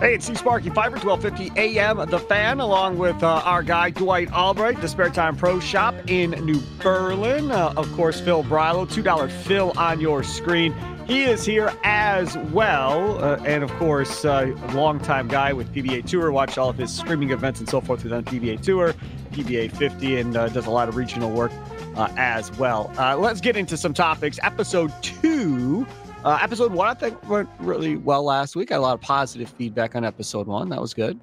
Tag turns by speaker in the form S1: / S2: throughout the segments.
S1: Hey, it's C Sparky Fiber, 1250 AM, The Fan, along with uh, our guy Dwight Albright, the Spare Time Pro Shop in New Berlin. Uh, of course, Phil Brylow, $2 Phil on your screen. He is here as well. Uh, and of course, uh, longtime guy with PBA Tour, watched all of his streaming events and so forth with on PBA Tour, PBA 50, and uh, does a lot of regional work uh, as well. Uh, let's get into some topics. Episode two uh, episode one, I think, went really well last week. I had a lot of positive feedback on episode one. That was good.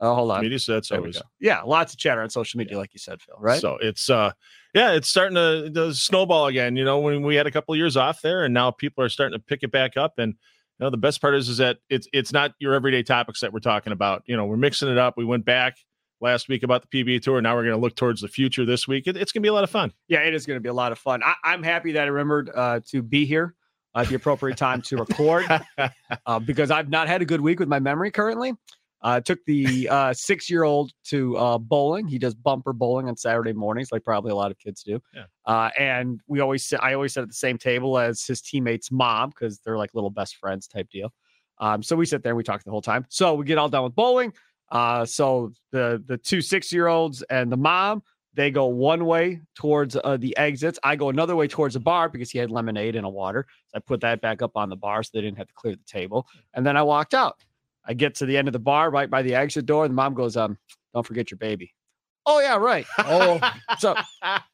S1: Oh, hold on.
S2: Media sets
S1: There
S2: always.
S1: Yeah, lots of chatter on social media, like you said, Phil. Right?
S2: So it's uh yeah, it's starting to, to snowball again. You know, when we had a couple of years off there, and now people are starting to pick it back up. And you know, the best part is is that it's it's not your everyday topics that we're talking about. You know, we're mixing it up. We went back last week about the PBA tour. Now we're going to look towards the future this week. It, it's going to be a lot of fun.
S1: yeah, it is going to be a lot of fun. I, I'm happy that I remembered uh, to be here at the appropriate time to record uh, because I've not had a good week with my memory currently. Uh, took the uh, six year old to uh, bowling. He does bumper bowling on Saturday mornings, like probably a lot of kids do.
S2: Yeah.
S1: Uh, and we always sit, I always sit at the same table as his teammate's mom because they're like little best friends type deal. Um, so we sit there and we talk the whole time. So we get all done with bowling. Uh, so the the two six year olds and the mom they go one way towards uh, the exits. I go another way towards the bar because he had lemonade and a water. So I put that back up on the bar so they didn't have to clear the table. And then I walked out. I get to the end of the bar right by the exit door. And the mom goes, um, don't forget your baby. Oh, yeah, right.
S3: Oh,
S1: So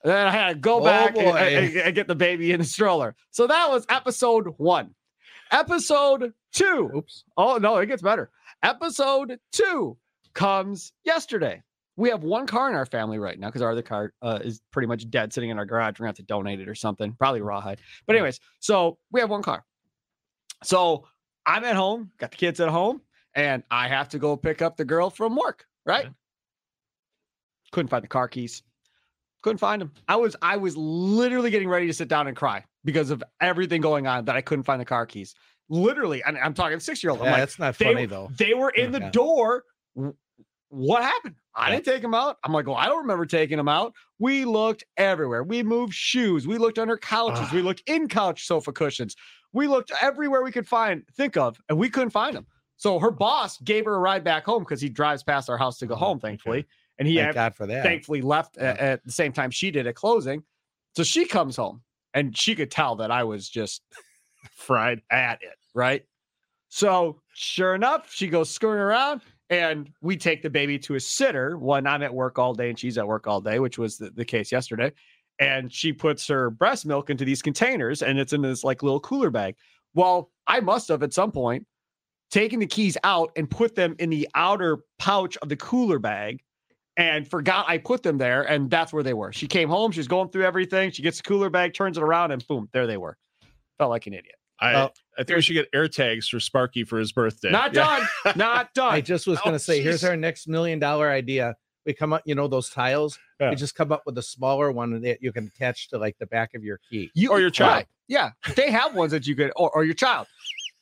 S1: then I had to go
S3: Oh,
S1: back and, and- and get the baby in the stroller. So that was episode one. Episode two.
S3: oops.
S1: Oh no, it gets better. Episode two comes yesterday. We have one car in our family right now because our other car uh, is pretty much dead, sitting in our garage. We're gonna have to donate it or something, probably rawhide. But anyways, so we have one car. So I'm at home, got the kids at home, and I have to go pick up the girl from work. Right?
S2: Okay.
S1: Couldn't find the car keys. Couldn't find them. I was I was literally getting ready to sit down and cry because of everything going on that I couldn't find the car keys. Literally, and I'm talking six year old.
S3: Yeah,
S1: I'm like,
S3: that's not
S1: they,
S3: funny though.
S1: they were in the
S3: Yeah.
S1: door. What happened? I
S3: Yeah.
S1: didn't take them out. I'm like, well, I don't remember taking them out. We looked everywhere. We moved shoes. We looked under couches. we looked in couch sofa cushions. We looked everywhere we could find, think of, and we couldn't find them. So her boss gave her a ride back home because he drives past our house to go
S3: Oh,
S1: home,
S3: okay.
S1: thankfully. And he
S3: Thank
S1: had
S3: God for that.
S1: thankfully left
S3: Yeah.
S1: at the same time she did at closing. So she comes home and she could tell that I was just fried at it, right? So sure enough, she goes screwing around and we take the baby to a sitter when I'm at work all day and she's at work all day, which was the, the case yesterday. And she puts her breast milk into these containers and it's in this like little cooler bag. Well, I must have at some point taken the keys out and put them in the outer pouch of the cooler bag and forgot I put them there. And that's where they were. She came home, she's going through everything. She gets the cooler bag, turns it around, and boom, there they were. Felt like an idiot.
S2: I
S3: Oh,
S2: I think we should get air tags for Sparky for his birthday.
S1: Not
S2: Yeah.
S1: done. Not done.
S3: I just was
S2: Oh,
S3: gonna say, here's our next million dollar idea. We come up, you know, those tiles.
S2: Yeah.
S3: We just come up with a smaller one that you can attach to like the back of your key.
S1: You
S2: Or your child.
S1: right. Yeah, they have ones that you could, or, or your child.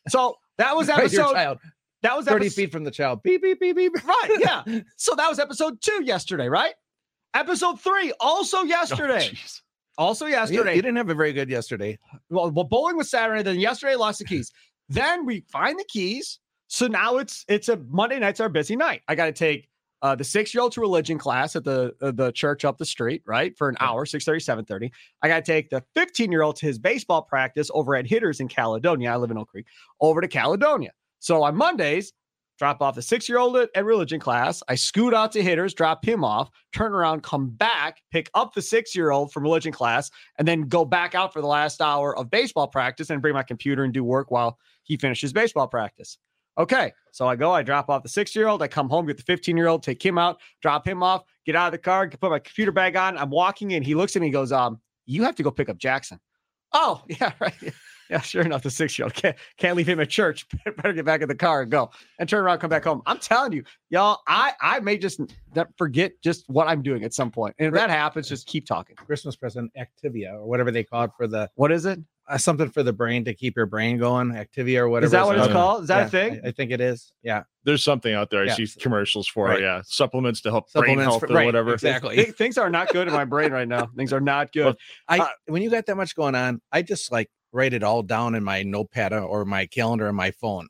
S1: So that was
S3: Right, your
S1: episode.
S3: child,
S1: that was
S3: 30
S1: episode,
S3: feet from the child. Beep, beep, beep, beep.
S1: Right. Yeah. So that was episode two yesterday, right? Episode three also
S2: Oh,
S1: yesterday.
S2: jeez.
S1: Also yesterday.
S3: you didn't have a very good yesterday.
S1: well, well, bowling was Saturday. Then yesterday, lost the keys. then we find the keys. So now it's it's a Monday night's our busy night. I got to take uh, the six year old to religion class at the uh, the church up the street, right, for an hour, 6:30, 7:30. I got to take the 15 year old to his baseball practice over at Hitters in Caledonia. I live in Oak Creek, over to Caledonia. So on Mondays, drop off the six year old at, at religion class. I scoot out to hitters, drop him off, turn around, come back, pick up the six year old from religion class, and then go back out for the last hour of baseball practice and bring my computer and do work while he finishes baseball practice. Okay. So I go, I drop off the six year old, I come home, get the 15 year old, take him out, drop him off, get out of the car, put my computer bag on. I'm walking in. He looks at me, he goes, um, you have to go pick up Jackson. Oh, yeah, right. Yeah, sure enough, the six year old can't, can't leave him at church. Better get back in the car and go and turn around, come back home. I'm telling you, y'all, I, I may just forget just what I'm doing at some point. And if that happens, just keep talking.
S3: Christmas present Activia or whatever they call it for the
S1: What is it?
S3: uh, something for the brain to keep your brain going. Activia or whatever.
S1: Is that what it's called? Is that
S3: Yeah,
S1: a thing?
S3: I, I think it is. Yeah.
S2: There's something out there. I
S3: Yeah.
S2: see commercials for
S3: Right.
S2: it. Yeah, supplements to help brain health
S3: for-
S2: or
S3: right,
S2: whatever.
S3: exactly.
S1: Thi- Things are not good in my brain right now. Things are not good.
S3: I
S1: Uh,
S3: when you got that much going on, I just like write it all down in my notepad uh, or my calendar on my phone.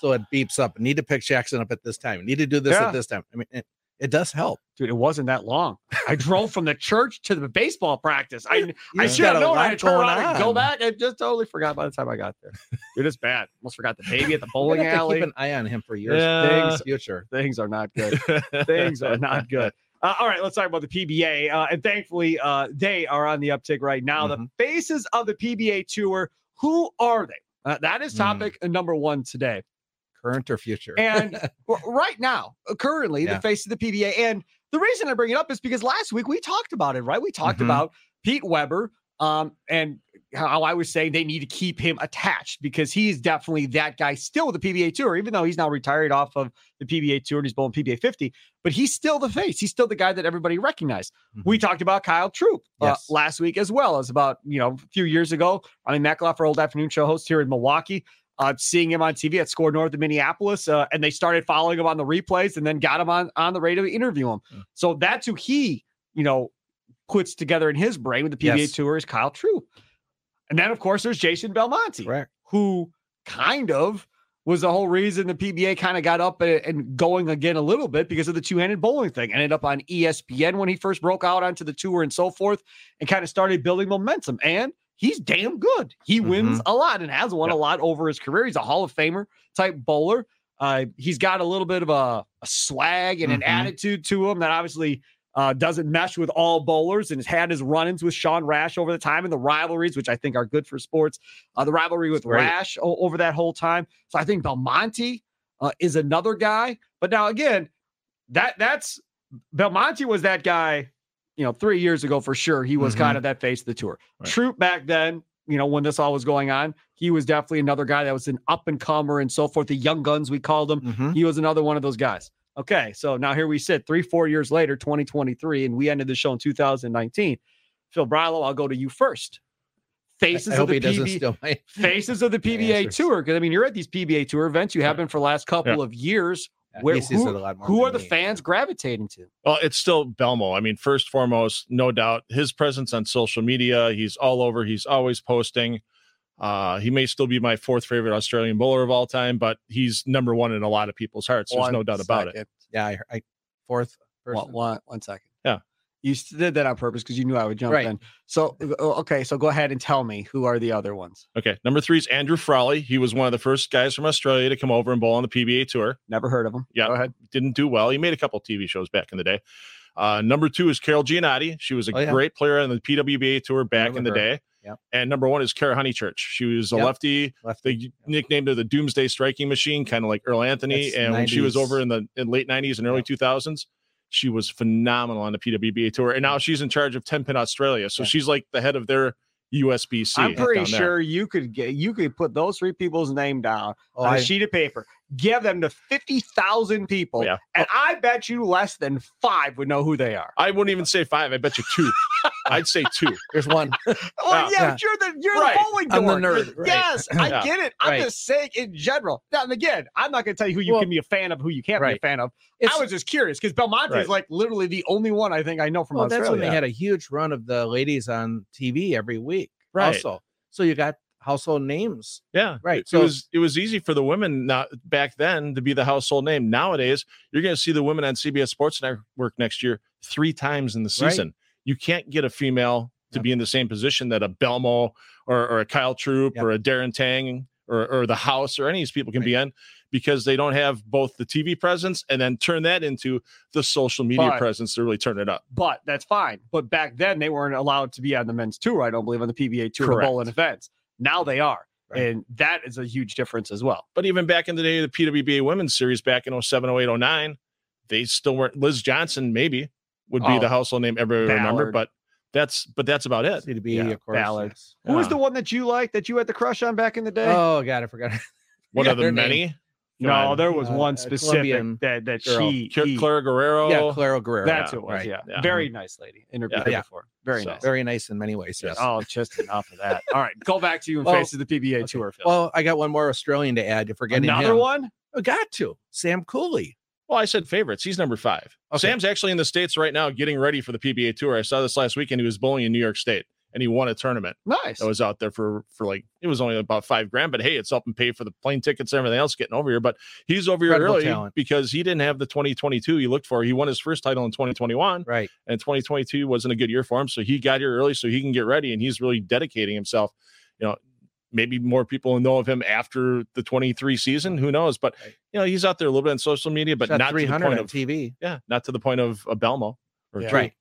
S3: So it beeps up. Need to pick Jackson up at this time. Need to do this
S1: Yeah.
S3: at this time. I mean, it, it does help.
S1: Dude, it wasn't that long. I drove from the church to the baseball practice. I,
S3: You
S1: I should have known I had to turn around and go back. I just totally forgot by the time I got there. Dude, it's bad. Almost forgot the baby at the bowling
S3: gonna have to
S1: alley.
S3: Keep an eye on him for years.
S2: Yeah.
S3: Things future.
S1: Things are not good. Things are not good. Uh, all right, let's talk about the PBA. Uh, and thankfully, uh, they are on the uptick right now.
S3: Mhm.
S1: The faces of the PBA Tour, who are they? Uh, that is
S3: Mm.
S1: topic number one today.
S3: Current or future.
S1: And right now, uh, currently, the
S3: Yeah.
S1: face of the PBA. And the reason I bring it up is because last week we talked about it, right? We talked
S3: Mhm.
S1: about Pete Weber um, and how I was saying they need to keep him attached because he's definitely that guy still with the PBA Tour, even though he's now retired off of the PBA Tour and he's bowling PBA 50, but he's still the face. He's still the guy that everybody recognized. We talked about Kyle Troop uh,
S3: Yes.
S1: last week as well as about, you know, a few years ago. I mean, Metcalf, old afternoon show host here in Milwaukee, uh, seeing him on TV at Score North of Minneapolis, uh, and they started following him on the replays and then got him on, on the radio to interview him.
S3: Mm.
S1: So that's who he, you know, puts together in his brain with the PBA
S3: Yes.
S1: Tour is Kyle Troop. And then, of course, there's Jason Belmonte
S3: Correct.
S1: who kind of was the whole reason the PBA kind of got up and, going again a little bit because of the two-handed bowling thing. Ended up on ESPN when he first broke out onto the tour and so forth, and kind of started building momentum. And he's damn good. He wins a lot and has won a lot over his career. He's a Hall of Famer type bowler. Uh, he's got a little bit of a, a swag and an
S3: Mhm.
S1: attitude to him that obviously uh, doesn't mesh with all bowlers and has had his run-ins with Sean Rash over the time and the rivalries, which I think are good for sports. Uh, the rivalry with Rash o- over that whole time. So I think Belmonte uh, is another guy. But now again, that that's Belmonte was that guy, you know, three years ago for sure. He was
S3: Mhm.
S1: kind of that face of the tour.
S2: Right.
S1: Troop back then, you know, when this all was going on, he was definitely another guy that was an up and comer and so forth. The young guns, we called him.
S3: Mhm.
S1: He was another one of those guys. Okay, so now here we sit, three, four years later, 2023, and we ended the show in 2019. Phil Brilo, I'll go to you first. Faces
S3: I
S1: of the
S3: he
S1: PB, faces of the PBA tour. Because I mean, you're at these PBA tour events. You have been for the last couple of years. Where- who-
S3: a lot
S1: Who
S3: than
S1: are the
S3: me.
S1: fans gravitating to?
S2: Well, it's still Belmo. I mean, first foremost, no doubt, his presence on social media. He's all over. He's always posting. Uh, he may still be my fourth favorite Australian bowler of all time, but he's number one in a lot of people's hearts. There's no
S1: One
S2: doubt about it.
S3: Yeah, I, I fourth
S1: One,
S3: person.
S1: one, one second.
S2: Yeah.
S1: You s- did that on purpose because you knew I would jump
S3: Right.
S1: in. So, okay, so go ahead and tell me who are the other ones.
S2: Okay. Number three is Andrew Frawley. He was one of the first guys from Australia to come over and bowl on the PBA tour.
S1: Never heard of him.
S2: Yeah.
S1: Go ahead.
S2: Didn't do well. He made a couple TV shows back in the day. Uh, number two is Carol Giannotti. She was a
S3: Oh, yeah.
S2: great player on the PWBA tour back in the
S3: Remember her.
S2: day.
S3: Yep.
S2: And number one is Cara Honeychurch. She was a
S3: Yep.
S2: lefty.
S3: Lefty.
S2: They nicknamed her the Doomsday Striking Machine, kind of like Earl Anthony.
S3: That's
S2: and when she was over in the in late 90s and early
S3: Yep.
S2: 2000s, she was phenomenal on the PWBA tour. And now she's in charge of 10 Pin Australia. So she's like the head of their USBC.
S1: I'm pretty sure you could get you could put those three people's name down
S3: Oh,
S1: on a
S3: I-
S1: sheet of paper, give them to fifty thousand people,
S2: Yeah.
S1: and oh. I bet you less than five would know who they are.
S2: I wouldn't even say five. I bet you two. I'd say two.
S3: There's one.
S1: Well,
S2: Yeah.
S1: yeah, but you're the you're
S2: Right.
S1: the bowling
S3: I'm the nerd, right.
S1: Yes, I
S2: Yeah.
S1: get it. I'm
S3: Right.
S1: just saying in general. Now, and again, I'm not going to tell you who you
S3: Well-
S1: can be a fan of, who you can't be a fan of.
S3: It's,
S1: I was just curious because Belmonte
S2: Right.
S1: is like literally the only one I think I know from
S3: well, that's when they had a huge run of the ladies on TV every week.
S2: Right.
S3: Also, so you got household names.
S2: Yeah.
S3: Right.
S2: It
S3: So
S2: was it was easy for the women not back then to be the household name. Nowadays, you're going to see the women on CBS Sports Network next year three times in the
S3: Right.
S2: You can't get a female to
S3: Yep.
S2: be in the same position that a Belmo or, or a Kyle Troop
S3: Yep.
S2: or a Darren Tang or, or the House or any of these people can be in because they don't have both the TV presence and then turn that into the social media
S1: But-
S2: presence to really turn it up.
S1: but that's fine. But back then they weren't allowed to be on the men's tour. I don't believe on the PBA tour, the
S2: Correct.
S1: bowling events. Now they are,
S3: Right.
S1: and that is a huge difference as well.
S2: But even back in the day, the PWBA women's series back in 07, 08, 09, they still weren't. Liz Johnson maybe would be
S1: Oh,
S2: the household name everybody remember, but that's but that's about it.
S3: CDB,
S1: Yeah,
S3: of course.
S1: Ballard.
S3: yes.
S1: Who was
S2: Yeah.
S1: the one that you liked that you had the crush on back in the day?
S3: Oh God, I forgot.
S2: One of
S3: their
S2: the
S3: name.
S2: many.
S1: no,
S2: God.
S1: there was
S3: Uh,
S1: one specific
S3: Colombian
S1: that that
S3: girl.
S1: she,
S2: Cla- Clara Guerrero.
S3: yeah, Clara Guerrero.
S1: that's
S3: yeah,
S1: it was.
S3: right.
S1: Yeah.
S2: Yeah.
S1: very nice lady. Interviewed
S2: Yeah.
S1: her
S3: Yeah.
S1: before. Very
S2: So-
S1: nice.
S3: Very nice in many ways. Yes.
S1: Oh, just enough of that. All right, go back to you and
S3: Well,
S1: face of the PBA
S3: okay.
S1: tour. Phil.
S3: Well, I got one more Australian to add. You're forgetting
S1: Another
S3: him.
S1: one.
S3: I got to Sam Cooley.
S2: Well, I said favorites. He's number five.
S3: Okay.
S2: Sam's actually in the States right now getting ready for the PBA tour. I saw this last weekend. He was bowling in New York State and he won a tournament.
S1: Nice.
S2: I was out there for for like it was only about five grand, but hey, it's helping pay for the plane tickets and everything else getting over here. But he's over here
S3: Incredible
S2: early
S3: talent.
S2: because he didn't have the 2022 he looked for. He won his first title in 2021,
S3: Right.
S2: and 2022 wasn't a good year for him. So he got here early so he can get ready, and he's really dedicating himself. You know, maybe more people will know of him after the 23 season. Who knows? But you know, he's out there a little bit on social media, but not to the
S3: 300
S2: point
S3: on
S2: of
S3: TV.
S2: yeah, not to the point of a Belmo or
S1: Yeah.
S3: Right.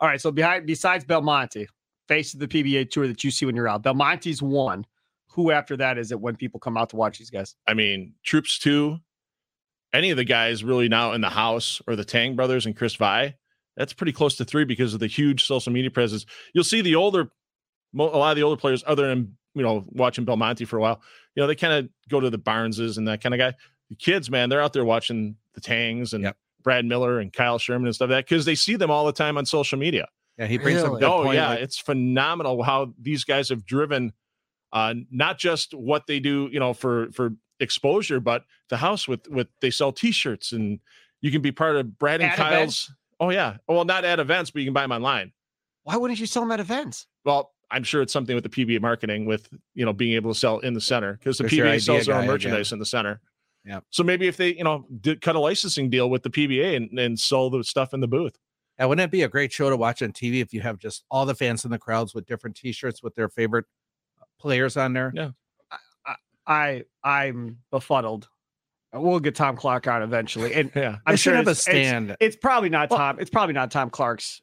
S1: All right. So behind besides Belmonte, face of the PBA tour that you see when you're out. Belmonte's one. Who after that is it when people come out to watch these guys?
S2: I mean, Troops two, any of the guys really now in the house or the Tang brothers and Chris Via, that's pretty close to three because of the huge social media presence. You'll see the older, a lot of the older players, other than you know watching Belmonte for a while, you know they kind of go to the Barneses and that kind of guy. The kids, man, they're out there watching the Tangs and
S3: Yep.
S2: Brad Miller and Kyle Sherman and stuff like that because they see them all the time on social media.
S3: Yeah, he brings up
S1: Really?
S3: good
S2: Oh
S3: point.
S2: yeah,
S3: like-
S2: it's phenomenal how these guys have driven uh not just what they do, you know, for for exposure, but the house with with they sell t-shirts and you can be part of Brad and
S1: At
S2: Kyle's.
S1: events?
S2: Oh yeah. Well, not at events, but you can buy them online.
S1: Why wouldn't you sell them at events?
S2: Well, I'm sure it's something with the PBA marketing with you know being able to sell in the center because the
S3: There's
S2: PBA
S3: idea
S2: sells their own
S3: guy
S2: merchandise in the center.
S3: Yeah.
S2: So maybe if they you know did cut a licensing deal with the PBA and, and sell the stuff in the booth.
S3: Yeah, wouldn't it be a great show to watch on TV if you have just all the fans in the crowds with different T-shirts with their favorite uh, players on there?
S2: Yeah.
S1: I I'm befuddled. We'll get Tom Clark on eventually, and
S2: Yeah.
S1: I'm
S3: I
S1: sure
S3: should have a
S1: it's- it's- It's, probably not
S2: Well-
S1: Tom. It's probably not Tom Clark's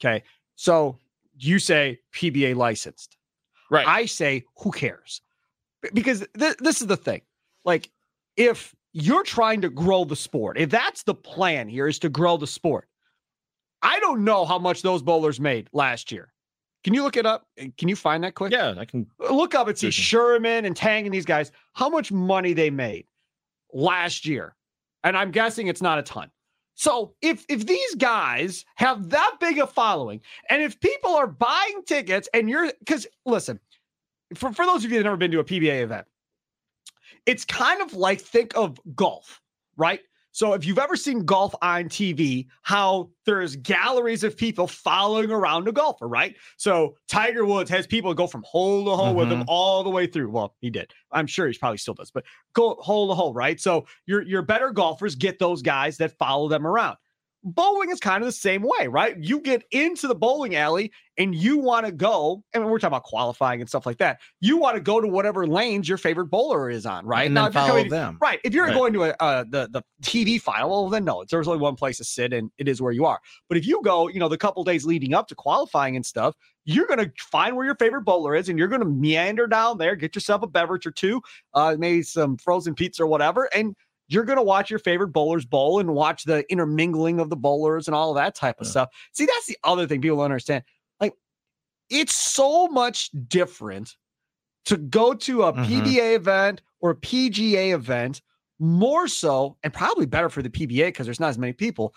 S1: Okay, so you say PBA licensed.
S2: Right.
S1: I say who cares? Because th- this is the thing. Like, if you're trying to grow the sport, if that's the plan here is to grow the sport, I don't know how much those bowlers made last year. Can you look it up? Uh, can you find that quick?
S2: yeah, I can uh,
S1: Look up and see. Sherman and Tang and these guys, how much money they made last year. And I'm guessing it's not a ton. So if if these guys have that big a following, and if people are buying tickets and you're because listen, for, for those of you that have never been to a PBA event, it's kind of like think of golf, right? So if you've ever seen golf on TV, how there's galleries of people following around a golfer, right? So Tiger Woods has people go from hole to hole with him mm-hmm. all the way through. Well, he did. I'm sure he probably still does, but go hole to hole, right? So your your better golfers get those guys that follow them around bowling is kind of the same way, right? You get into the bowling alley and you want to go, and we're talking about qualifying and stuff like that. You want to go to whatever lanes your favorite bowler is on, right?
S3: And
S1: now, if
S3: follow
S1: coming-
S3: them.
S1: Right. If you're
S2: Right.
S1: going to a, uh, the the TV file, well, then no, there's only one place to sit, and it is where you are. But if you go, you know, the couple days leading up to qualifying and stuff, you're going to find where your favorite bowler is, and you're going to meander down there, get yourself a beverage or two, uh, maybe some frozen pizza or whatever, and you're going to watch your favorite bowlers bowl and watch the intermingling of the bowlers and all of that type of
S2: Yeah.
S1: stuff. See, that's the other thing people don't understand. Like, it's so much different to go to a
S3: Mhm.
S1: PBA event or a PGA event, more so, and probably better for the PBA because there's not as many people,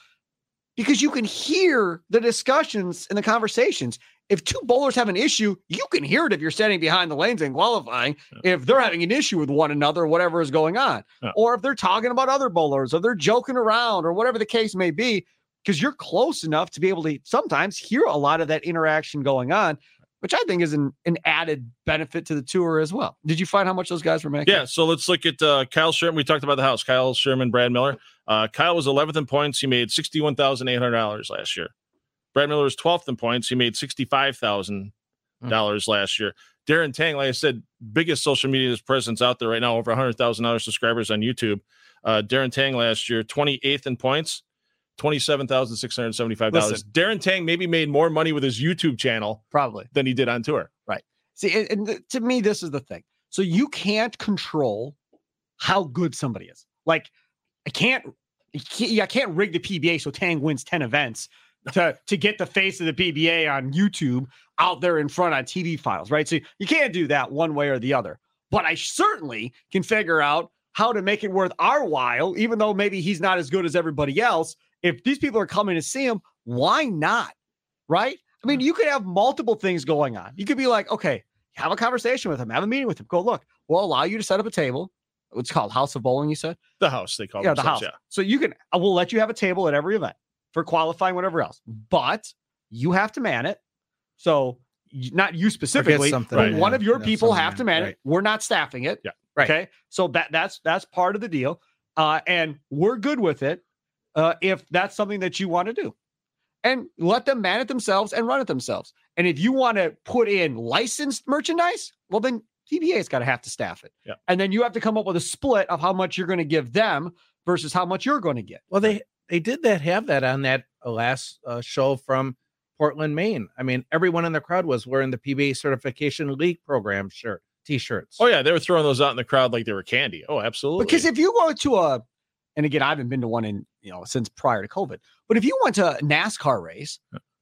S1: because you can hear the discussions and the conversations. If two bowlers have an issue, you can hear it if you're standing behind the lanes and qualifying. If they're having an issue with one another, whatever is going on,
S2: Yeah.
S1: or if they're talking about other bowlers, or they're joking around, or whatever the case may be, because you're close enough to be able to sometimes hear a lot of that interaction going on, which I think is an, an added benefit to the tour as well. Did you find how much those guys were making?
S2: Yeah, so let's look at uh, Kyle Sherman. We talked about the house. Kyle Sherman, Brad Miller. Uh, Kyle was 11th in points. He made $61,800 last year. Brad Miller was 12th in points. He made $65,000 last year. Darren Tang, like I said, biggest social media presence out there right now, over 100,000 subscribers on YouTube. Uh, Darren Tang last year, 28th in points, $27,675.
S1: Listen.
S2: Darren Tang maybe made more money with his YouTube channel
S1: probably.
S2: than he did on tour. Right.
S1: See, and, and th- to me, this is the thing. So you can't control how good somebody is. Like, I can't, I can't, I can't rig the PBA so Tang wins 10 events to, to get the face of the PBA on YouTube out there in front on TV files, right? So you can't do that one way or the other. But I certainly can figure out how to make it worth our while, even though maybe he's not as good as everybody else. If these people are coming to see him, why not? Right? I mean, you could have multiple things going on. You could be like, okay, have a conversation with him, have a meeting with him. Go look. We'll allow you to set up a table. It's called House of Bowling. You said,
S2: The house, they call it,
S1: yeah, the house.
S2: themselves,
S1: So you can. I will let you have a table at every event for qualifying, whatever else. But you have to man it. So not you specifically,
S3: something,
S1: but
S2: yeah,
S1: one of your
S3: yeah,
S1: people have to man
S3: right.
S1: it. We're not staffing it.
S2: Yeah,
S3: right.
S1: Okay. So that that's that's part of the deal. Uh, and we're good with it. Uh, if that's something that you want to do. And let them man it themselves and run it themselves. And if you want to put in licensed merchandise, well, then PBA's got to have to staff it.
S2: Yeah.
S1: And then you have to come up with a split of how much you're going to give them versus how much you're going to get.
S3: Well, they they did that have that on that uh, last uh, show from Portland, Maine. I mean, everyone in the crowd was wearing the PBA Certification League program shirt, t-shirts.
S2: Oh yeah, they were throwing those out in the crowd like they were candy. Oh, absolutely.
S1: Because if you go to a, and again, I haven't been to one in you know since prior to COVID, but if you went to a NASCAR race,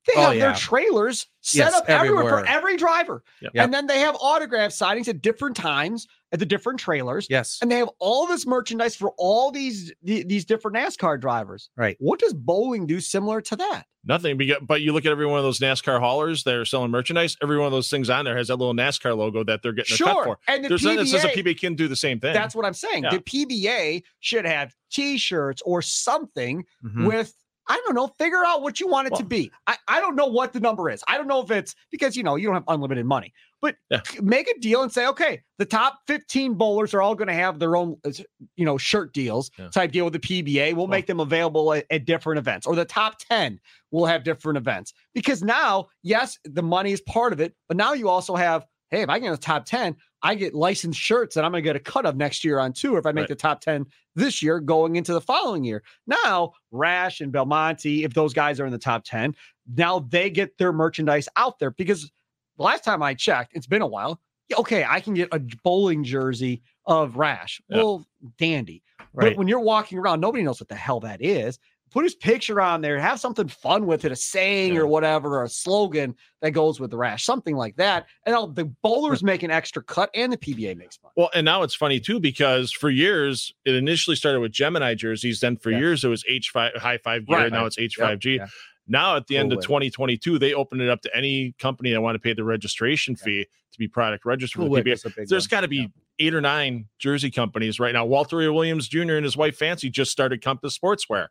S1: they
S3: Oh,
S1: have their trailers set
S3: Yes,
S1: up everywhere. for every driver,
S2: Yep.
S3: Yep.
S1: and then they have autograph signings at different times at the different trailers,
S3: yes,
S1: and they have all this merchandise for all these the- these different NASCAR drivers.
S3: Right.
S1: What does bowling do similar to that?
S2: Nothing, but you- look at every one of those NASCAR haulers that are selling merchandise. Every one of those things on there has that little NASCAR logo that they're getting a cut for.
S1: and the
S2: There's nothing that says a
S1: PBA
S2: PBA can do the same thing.
S1: That's what I'm saying.
S2: Yeah.
S1: The PBA should have T-shirts or something
S3: Mhm.
S1: with I don't know, figure out what you want it to be. I, I don't know what the number is. I don't know if it's because you know you don't have unlimited money, but
S2: Yeah.
S1: make a deal and say, okay, the top 15 bowlers are all going to have their own uh, you know shirt deals
S2: Yeah.
S1: type deal with the PBA. We'll
S2: Well-
S1: make them available at, at different events, or the top 10 will have different events. Because now, yes, the money is part of it, but now you also have, hey, if I get in the top 10, I get licensed shirts that I'm going to get a cut of next year on tour if I make
S2: Right.
S1: the top 10 this year going into the following year. Now, Rash and Belmonte, if those guys are in the top 10, now they get their merchandise out there because last time I checked, it's been a while. Okay, I can get a bowling jersey of Rash.
S2: Yeah.
S1: Well, dandy.
S3: right.
S1: But when you're walking around, nobody knows what the hell that is. Put his picture on there, have something fun with it, a saying
S2: Yeah.
S1: or whatever, or a slogan that goes with the rash, something like that. And now the bowlers make an extra cut and the PBA makes money.
S2: Well, and now it's funny too because for years it initially started with Gemini jerseys. Then for
S3: Yeah.
S2: years it was H5 high five gear.
S1: Right,
S2: now it's H5G.
S3: yeah.
S2: Now at the end of
S3: with
S2: 2022, they opened it up to any company that want to pay the registration fee to be product registered
S3: Cool
S2: with
S3: Whip
S2: PBA.
S3: is a
S2: There's got to be
S3: Yeah.
S2: eight or nine jersey companies right now. Walter. Williams Jr. and his wife Fancy just started Compass Sportswear.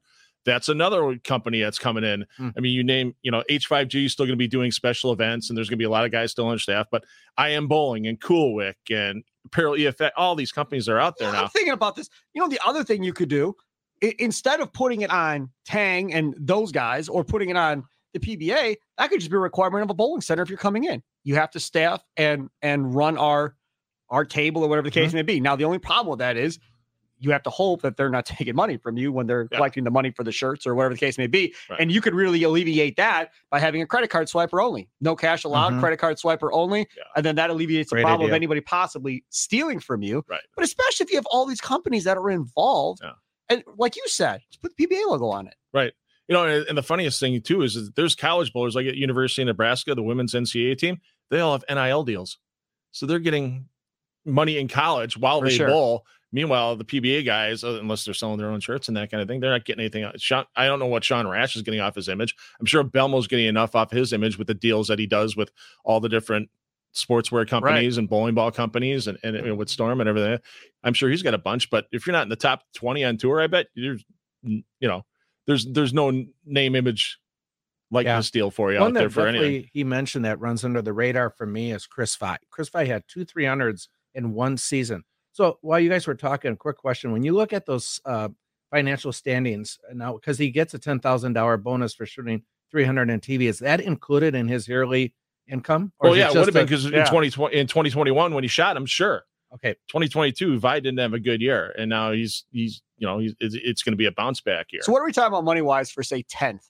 S2: That's another company that's coming in.
S3: Hmm.
S2: I mean, you name, you know, H5G is still going to be doing special events, and there's going to be a lot of guys still on staff. But I am Bowling and Coolwick and Apparel EFX, all these companies are out there
S1: Yeah, I'm
S2: now.
S1: thinking about this. You know, the other thing you could do i- instead of putting it on Tang and those guys or putting it on the PBA, that could just be a requirement of a bowling center if you're coming in. You have to staff and and run our our table or whatever the case may be. Now, the only problem with that is you have to hope that they're not taking money from you when they're
S2: Yeah.
S1: collecting the money for the shirts or whatever the case may be.
S2: Right.
S1: And you could really alleviate that by having a credit card swiper only. No cash allowed,
S3: Mhm.
S1: credit card swiper only.
S2: Yeah.
S1: And then that alleviates the
S3: Great
S1: problem of anybody possibly stealing from you.
S2: Right.
S1: But especially if you have all these companies that are involved.
S2: Yeah.
S1: And like you said, just put the PBA logo on it. Right.
S2: You know, and, and the funniest thing too is, that there's college bowlers like at University of Nebraska, the women's NCAA team, they all have NIL deals. So they're getting money in college while
S1: For
S2: they
S1: sure.
S2: bowl. Meanwhile, the PBA guys, uh, unless they're selling their own shirts and that kind of thing, they're not getting anything. Sean, I don't know what Sean Rash is getting off his image. I'm sure Belmo's getting enough off his image with the deals that he does with all the different sportswear companies and bowling ball companies and, and, and with Storm and everything. I'm sure he's got a bunch, but if you're not in the top 20 on tour, I bet you're, you know, there's there's no name image likeness deal for you
S3: One
S2: out there for anything.
S3: he mentioned that runs under the radar for me is Chris Via. Chris Via had two 300s in one season. So while you guys were talking, a quick question: When you look at those uh, financial standings uh, now, because he gets a ten thousand dollar bonus for shooting 300 in TV, is that included in his yearly income?
S2: Oh
S3: is
S2: yeah, it would have been because
S1: yeah.
S2: in 2020 in 2021 when he shot him, sure.
S3: okay.
S2: 2022, Via didn't have a good year, and now he's he's you know he's it's, it's going to be a bounce back year.
S1: So what are we talking about money wise for say 10th?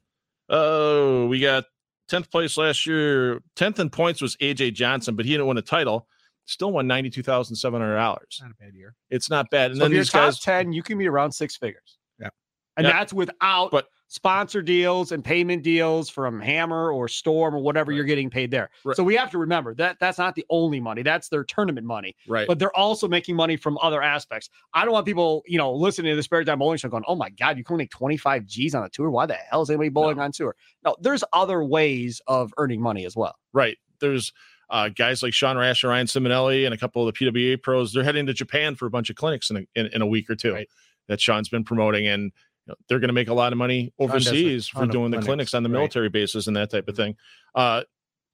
S2: Oh, we got 10th place last year. 10th in points was AJ Johnson, but he didn't win a title. Still won ninety two thousand seven hundred dollars.
S3: Not a bad year.
S2: It's not bad. And
S1: so if
S2: then
S1: you're
S2: these
S1: top
S2: guys,
S1: 10, you can be around six figures.
S3: Yeah.
S1: And
S2: Yeah.
S1: that's without
S2: But-
S1: sponsor deals and payment deals from Hammer or Storm or whatever
S2: Right.
S1: you're getting paid there.
S2: Right.
S1: So we have to remember that that's not the only money. That's their tournament money.
S2: right?
S1: But they're also making money from other aspects. I don't want people, you know, listening to the Spare Time Bowling Show going, oh my God, you can make 25 G's on a tour. Why the hell is anybody bowling on tour? No, there's other ways of earning money as well.
S2: Right. There's uh, guys like Sean Rash and Ryan Ciminelli and a couple of the PWA pros. They're heading to Japan for a bunch of clinics in a, in, in a week or two
S3: Right.
S2: that Sean's been promoting. And you know, they're going to make a lot of money
S3: Sean does a
S2: overseas for doing the
S3: clinics,
S2: clinics on the
S3: right.
S2: military bases and that type of thing. Uh,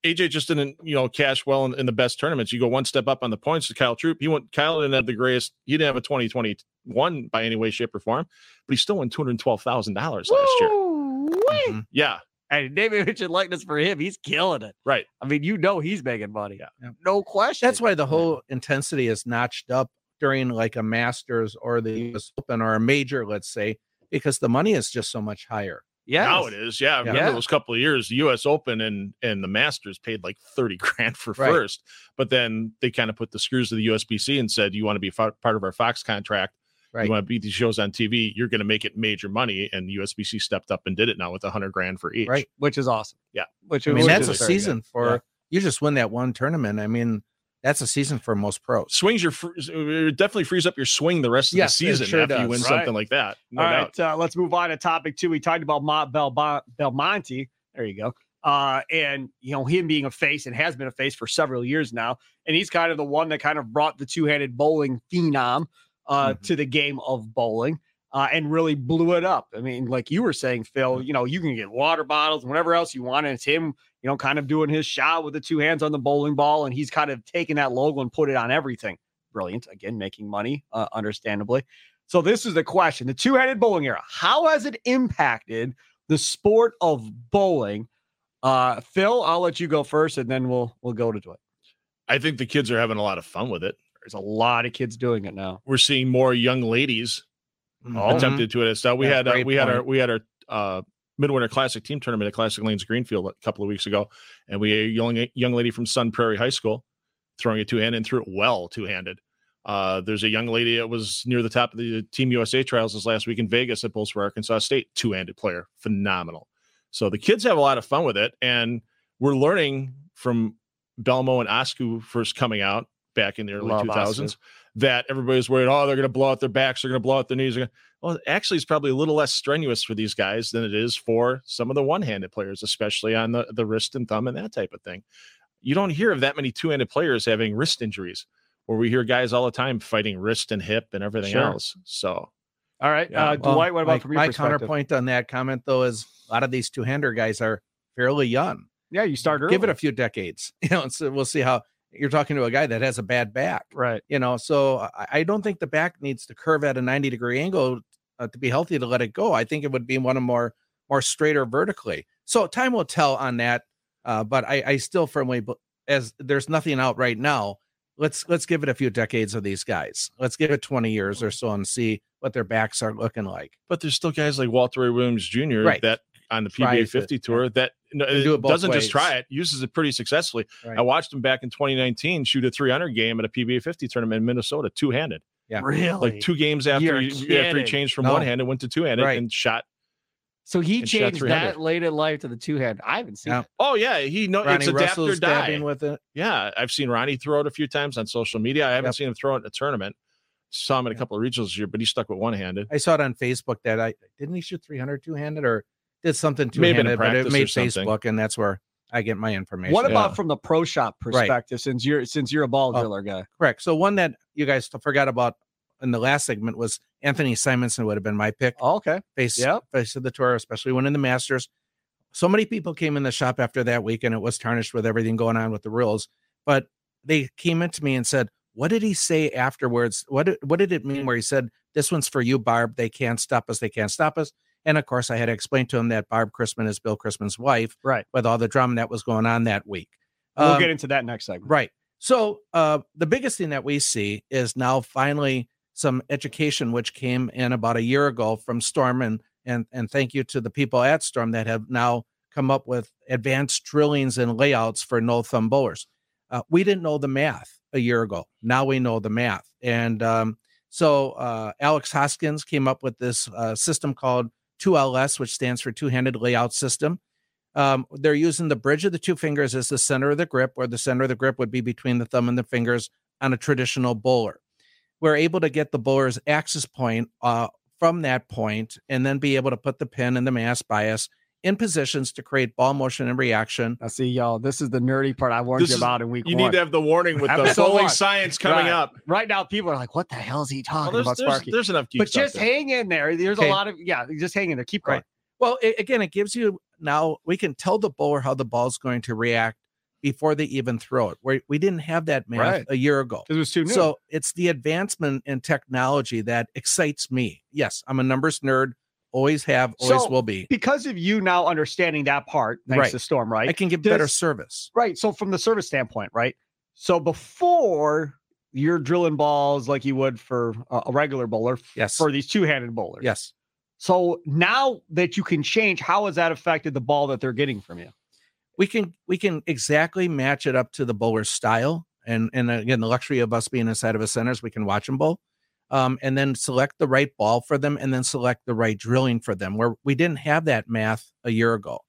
S2: AJ just didn't, you know, cash well in, in the best tournaments. You go one step up on the points to Kyle Troop. He went, Kyle didn't have the greatest, he didn't have a 2021 by any way, shape, or form, but he still won $212,000 last year.
S3: Mhm.
S2: Yeah.
S1: And David Mitchell likeness for him, he's killing it.
S2: Right.
S1: I mean, you know he's making money.
S2: Yeah.
S3: Yeah.
S1: No question.
S3: That's why the whole intensity is notched up during like a Masters or the US Open or a major, let's say, because the money is just so much higher.
S1: yeah.
S2: Now it is. Yeah. I remember
S1: Yeah.
S2: those couple of years, the US Open and and the Masters paid like 30 grand for
S3: Right.
S2: first. But then they kind of put the screws to the USBC and said, You want to be fo- part of our Fox contract.
S3: Right.
S2: You want to beat these shows on TV. You're going to make it major money. And USBC stepped up and did it now with a hundred grand for each.
S3: Right.
S1: Which is awesome.
S2: Yeah.
S1: Which,
S3: I mean,
S1: which
S3: that's
S1: is
S3: a
S1: very good.
S3: season for
S2: Yeah.
S3: you just win that one tournament. I mean, that's a season for most pros.
S2: Swings your it definitely frees up your swing the rest of
S3: Yes,
S2: the season
S3: sure
S2: after you win
S1: Right.
S2: something like that. No
S1: All
S2: doubt.
S1: right, uh, let's move on to topic two. We talked about Ma- Bel- Belmonte. There you go. Uh, and you know him being a face and has been a face for several years now, and he's kind of the one that kind of brought the two-handed bowling phenom uh,
S3: Mhm.
S1: to the game of bowling. Uh, and really blew it up. I mean, like you were saying, Phil, you know, you can get water bottles and whatever else you want. And it's him, you know, kind of doing his shot with the two hands on the bowling ball. And he's kind of taken that logo and put it on everything. Brilliant. Again, making money, uh, understandably. So this is the question: the two headed bowling era. How has it impacted the sport of bowling? Uh, Phil, I'll let you go first, and then we'll we'll go to it.
S2: I think the kids are having a lot of fun with it.
S1: There's a lot of kids doing it now.
S2: We're seeing more young ladies
S3: Mhm.
S2: attempted to it and stuff. We
S3: Yeah,
S2: had uh,
S3: great
S2: we had our we had our uh midwinter classic team tournament at Classic Lanes Greenfield a couple of weeks ago, and we a young young lady from Sun Prairie High School throwing it two handed and threw it well two handed. Uh, there's a young lady that was near the top of the Team USA trials this last week in Vegas at Bulls for Arkansas State, two handed player, phenomenal. So the kids have a lot of fun with it, and we're learning from Belmo and Osku first coming out back in the early 2000s that everybody's worried, oh, they're going to blow out their backs, they're going to blow out their knees. Well, actually, it's probably a little less strenuous for these guys than it is for some of the one-handed players, especially on the, the wrist and thumb and that type of thing. You don't hear of that many two-handed players having wrist injuries where we hear guys all the time fighting wrist and hip and everything
S1: Sure.
S2: else. So
S1: All right,
S2: Yeah.
S1: uh,
S3: Well,
S1: Dwight. What about
S3: my,
S1: from your
S3: my counterpoint on that comment though is a lot of these two-hander guys are fairly young.
S1: Yeah, you start early.
S3: Give it a few decades, you know, and so we'll see how you're talking to a guy that has a bad back,
S1: right.
S3: you know. So I, I don't think the back needs to curve at a 90 degree angle uh, to be healthy to let it go. I think it would be one of more more straighter vertically. So time will tell on that. Uh, but I, I still firmly, as there's nothing out right now. Let's let's give it a few decades of these guys. Let's give it 20 years or so and see what their backs are looking like.
S2: but there's still guys like Walter Ray Williams Jr.
S3: Right.
S2: that on the PBA
S3: it,
S2: 50 tour that
S3: do it both
S2: doesn't just try it, uses it pretty successfully.
S3: Right.
S2: I watched him back in 2019 shoot a 300 game at a PBA 50 tournament in Minnesota, two handed.
S3: Yeah.
S1: Really?
S2: Like two games after he, after he changed from
S3: No.
S2: one handed, went to two handed
S3: Right.
S2: and shot.
S1: So he changed that late in life to the two hand. I haven't seen
S3: Yeah.
S1: it.
S2: Oh yeah, he know
S3: Ronnie
S2: it's adapt
S3: Russell's
S2: or die.
S3: with it.
S2: Yeah, I've seen Ronnie throw it a few times on social media. I haven't
S3: Yep.
S2: seen him throw it in a tournament. Saw him in a couple of regionals this year, but he stuck with one handed.
S3: I saw it on Facebook that I didn't he shoot 300 two handed or did something two
S2: Maybe in
S3: eh, but it made. Facebook, and that's where I get my information.
S1: What about
S2: Yeah.
S1: from the pro shop perspective? Since you're since you're a ball
S3: Oh.
S1: guy.
S3: correct? So one that you guys forgot about in the last segment was Anthony Simonsen would have been my pick.
S1: Oh, okay.
S3: Face
S1: Yep.
S3: face of the tour, especially when in the Masters. So many people came in the shop after that week, and it was tarnished with everything going on with the rules. But they came into me and said, "What did he say afterwards? What did, what did it mean where he said this one's for you, Barb? They can't stop us. They can't stop us." And of course, I had to explain to him that Barb Chrisman is Bill Chrisman's wife,
S1: Right.
S3: with all the drama that was going on that week.
S1: We'll
S3: Um,
S1: get into that next segment.
S3: Right. So uh, the biggest thing that we see is now finally some education, which came in about a year ago from Storm, and and and thank you to the people at Storm that have now come up with advanced drillings and layouts for no thumb bowlers. Uh, we didn't know the math a year ago. Now we know the math, and um, so uh, Alex Hoskins came up with this uh, system called 2LS, which stands for Two Handed Layout System um, they're using the bridge of the two fingers as the center of the grip, where the center of the grip would be between the thumb and the fingers on a traditional bowler. We're able to get the bowler's axis point uh, from that point and then be able to put the pin and the mass bias in positions to create ball motion and reaction.
S1: I see, y'all, this is the nerdy part I warned
S2: This
S1: you
S2: is-
S1: about in week
S2: You
S1: one.
S2: You need to have the warning with the
S1: Episode
S2: bowling science coming
S1: Right.
S2: up.
S1: right now, people are like, "What the hell is he
S2: Well,
S1: talking
S2: there's,
S1: about,
S2: there's,
S1: Sparky?"
S2: there's enough
S1: but just
S2: there.
S1: hang in there. There's
S3: Okay.
S1: a lot of yeah. Just hang in there. Keep going.
S3: Right. Well, a- again, it gives you now we can tell the bowler how the ball's going to react before they even throw it. Where we didn't have that math
S1: Right.
S3: a year ago.
S1: It was too new.
S3: So it's the advancement in technology that excites me. Yes, I'm a numbers nerd, always have, always
S1: So,
S3: will be.
S1: because of you now understanding that part, thanks
S3: Right.
S1: to Storm, right?
S3: I can give better service.
S1: Right. So from the service standpoint, right? So before you're drilling balls like you would for a a regular bowler
S3: Yes.
S1: for these two-handed bowlers.
S3: Yes.
S1: So now that you can change, how has that affected the ball that they're getting from you?
S3: we can we can exactly match it up to the bowler's style and and again the luxury of us being inside of a center is we can watch them bowl um, and then select the right ball for them and then select the right drilling for them where we didn't have that math a year ago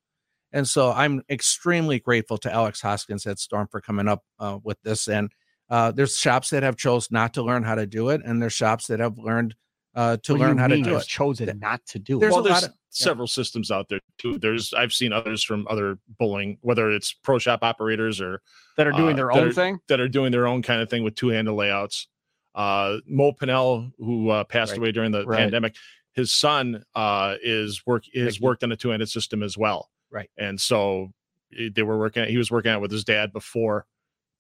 S3: and so i'm extremely grateful to alex hoskins at storm for coming up uh, with this and uh, there's shops that have chose not to learn how to do it and there's shops that have learned uh, to
S1: What
S3: learn how to
S1: mean
S3: do
S1: has
S3: it
S1: chosen not to do it.
S3: There's
S2: well,
S3: a
S2: there's
S3: lot of-
S2: several systems out there too. There's I've seen others from other bowling, whether it's pro shop operators or
S1: that are doing
S2: uh,
S1: their
S2: that
S1: own
S2: are-
S1: thing.
S2: that are doing their own kind of thing with two handle layouts. Uh, Mo Pinel, who uh, passed
S3: Right.
S2: away during the
S1: Right.
S2: pandemic, his son uh, is work is
S3: Ricky.
S2: worked on a two handed system as well.
S3: Right.
S2: and so eh, they were working. He was working out with his dad before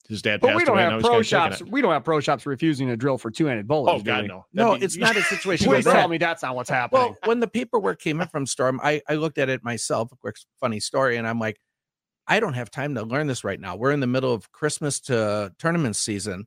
S2: his dad
S1: But
S2: passed
S1: we don't
S2: away.
S1: have pro shops. We don't have pro shops refusing to drill for two-handed bowlers.
S2: Oh
S1: do
S2: God, no,
S3: no
S2: That'd be-
S3: it's not a situation
S1: Please tell me that's not what's happening.
S3: Well, when the paperwork came in from Storm, I, I looked at it myself, a quick funny story, and I'm like, I don't have time to learn this right now. We're in the middle of Christmas to tournament season.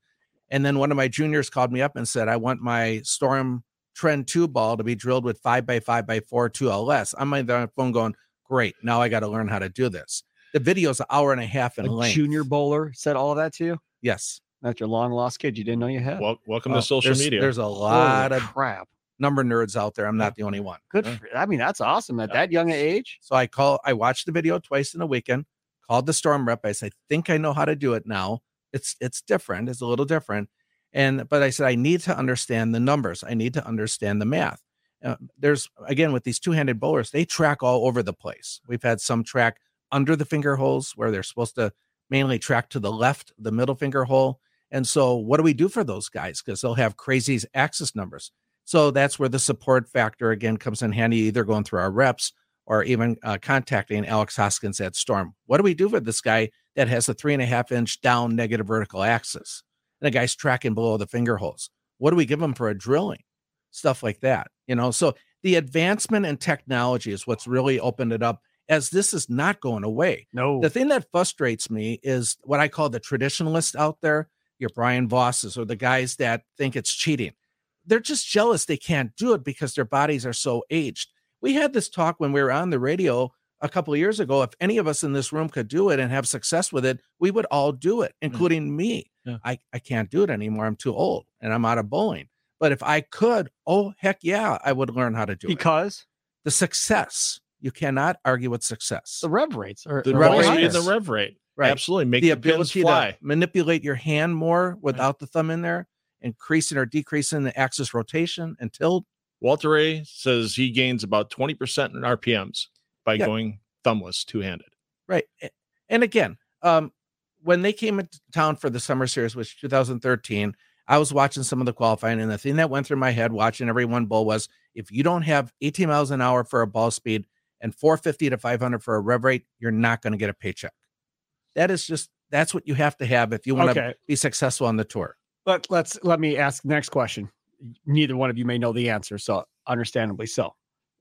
S3: And then one of my juniors called me up and said, I want my Storm Trend 2 ball to be drilled with 5 by 5 by 4 2LS. I'm on the phone going, Great, now I got to learn how to do this. The video's an hour and a half in
S1: a
S3: length.
S1: junior bowler said all of that to you.
S3: Yes.
S1: That's your long lost kid you didn't know you had.
S2: Well, welcome
S3: Well,
S2: to social
S3: there's,
S2: media.
S3: There's a
S1: Holy
S3: lot of
S1: crap.
S3: number nerds out there. I'm not the only one.
S1: Good. For, I mean, that's awesome at
S2: Yeah.
S1: that young age.
S3: So I call, I watched the video twice in a weekend, called the storm rep. I said, I think I know how to do it now. It's it's different. It's a little different. And but I said, I need to understand the numbers. I need to understand the math. Uh, there's again with these two-handed bowlers, they track all over the place. We've had some track under the finger holes where they're supposed to mainly track to the left, the middle finger hole. And so, what do we do for those guys? Because they'll have crazy axis numbers. So that's where the support factor again comes in handy, either going through our reps or even uh, contacting Alex Hoskins at Storm. What do we do with this guy that has a three and a half inch down negative vertical axis? And the guy's tracking below the finger holes. What do we give him for a drilling? Stuff like that. You know, so the advancement in technology is what's really opened it up as this is not going away.
S1: No.
S3: The thing that frustrates me is what I call the traditionalists out there, your Brian Vosses or the guys that think it's cheating. They're just jealous they can't do it because their bodies are so aged. We had this talk when we were on the radio a couple of years ago. If any of us in this room could do it and have success with it, we would all do it, mm-hmm. including me.
S2: Yeah.
S3: I, I can't do it anymore. I'm too old and I'm out of bowling. But if I could, oh heck yeah, I would learn how to do it.
S1: because
S3: The success. You cannot argue with success.
S1: the rev rates are
S2: The
S3: rev rate
S2: speed the rev rate.
S3: Right.
S2: Absolutely. Make
S3: the
S2: the,
S3: ability
S2: fly.
S3: to manipulate your hand more without the thumb in there, increasing or decreasing the axis rotation and tilt.
S2: Walter Ray says he gains about 20% in RPMs by
S3: Yeah.
S2: going thumbless two handed.
S3: Right. And again, um, when they came into town for the summer series, which 2013, I was watching some of the qualifying, and the thing that went through my head watching every one bowl was if you don't have 18 miles an hour for a ball speed and 450 to 500 for a rev rate, you're not going to get a paycheck. That is just that's what you have to have if you want to
S1: Okay.
S3: be successful on the tour.
S1: But let's let me ask the next question. Neither one of you may know the answer, so understandably so.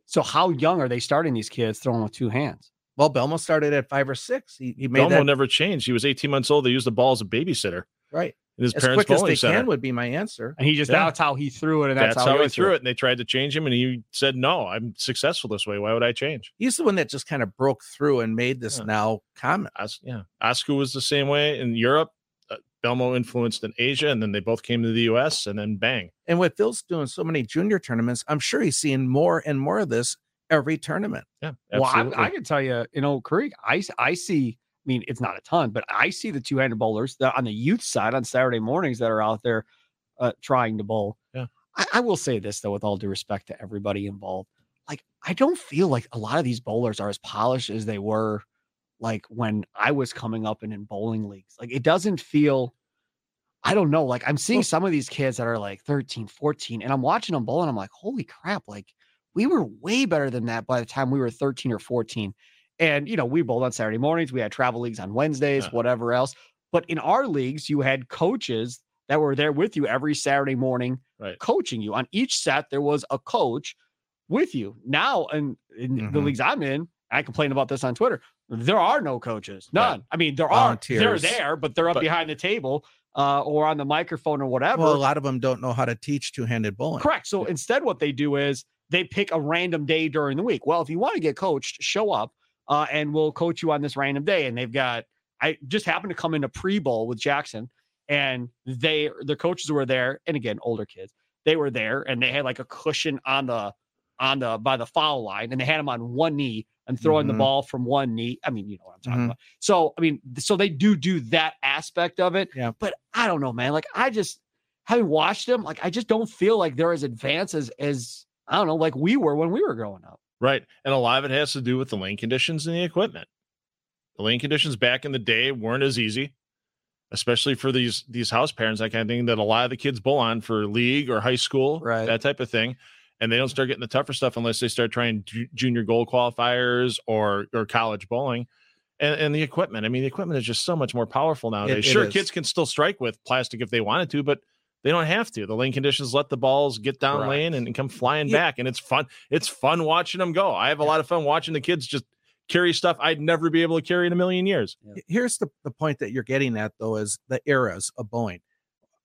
S1: So how young are they starting these kids throwing with two hands?
S3: Well, Belmo started at five or six. He, he made
S2: Belmo
S3: that
S2: never changed. He was 18 months old. They used the ball as a babysitter
S3: right
S2: in his
S3: as
S2: parents'
S3: quick as
S2: bowling
S3: they
S2: center.
S3: can would be my answer.
S1: And he just
S2: Yeah.
S1: that's how he threw it, and
S2: That's,
S1: that's,
S2: how, he
S1: went
S2: threw it. And they tried to change him, and he said, "No, I'm successful this way. Why would I change?"
S3: He's the one that just kind of broke through and made this
S2: Yeah.
S3: now common.
S2: As, yeah, Osku was the same way in Europe. Uh, Belmo influenced in Asia, and then they both came to the U.S. And then bang,
S3: And with Phil's doing so many junior tournaments, I'm sure he's seeing more and more of this every tournament.
S2: yeah,
S1: Well. I, I can tell you, in Oak Creek, I I see. I mean, it's not a ton, but I see the two-handed bowlers that on the youth side on Saturday mornings that are out there uh, trying to bowl.
S2: Yeah.
S1: I, I will say this though, with all due respect to everybody involved, like I don't feel like a lot of these bowlers are as polished as they were, like when I was coming up and in bowling leagues. Like it doesn't feel. I don't know. Like I'm seeing some of these kids that are like 13, 14, and I'm watching them bowl and I'm like, holy crap, like we were way better than that by the time we were 13 or 14. And you know, we bowled on Saturday mornings, we had travel leagues on Wednesdays,
S2: Yeah.
S1: whatever else. But in our leagues, you had coaches that were there with you every Saturday morning,
S2: Right.
S1: coaching you. On each set, there was a coach with you. Now, in, in the
S3: Mhm.
S1: leagues I'm in, I complain about this on Twitter. There are no coaches, none. I mean, there are, they're there, but they're up
S2: But-
S1: behind the table uh, or on the microphone or whatever.
S3: Well, a lot of them don't know how to teach two-handed bowling.
S1: Correct. So instead, what they do is they pick a random day during the week. Well, if you want to get coached, show up uh, and we'll coach you on this random day. And they've got, I just happened to come into pre bowl with Jackson and they, the coaches were there. And again, older kids, they were there and they had like a cushion on the, on the, by the foul line and they had them on one knee and throwing the
S3: Mhm.
S1: ball from one knee. I mean, you know what I'm talking
S3: Mhm.
S1: about. So, I mean, so they do do that aspect of it.
S3: Yeah.
S1: But I don't know, man. Like, I just, having watched them, like I just don't feel like they're as advanced as as I don't know, like we were when we were growing up.
S2: Right. And a lot of it has to do with the lane conditions and the equipment. The lane conditions back in the day weren't as easy, especially for these these house parents, that kind of thing that a lot of the kids bowl on for league or high school,
S1: Right.
S2: that type of thing. And they don't start getting the tougher stuff unless they start trying ju- junior gold qualifiers or or college bowling. And, and the equipment. I mean, the equipment is just so much more powerful nowadays.
S3: it
S2: sure,
S3: is.
S2: kids can still strike with plastic if they wanted to, but they don't have to. The lane conditions let the balls get down
S1: Correct.
S2: lane and, and come flying
S3: Yeah.
S2: back. And it's fun. It's fun watching them go. I have a lot of fun watching the kids just carry stuff I'd never be able to carry in a million years.
S3: Here's the, the point that you're getting at, though, is the eras of bowling.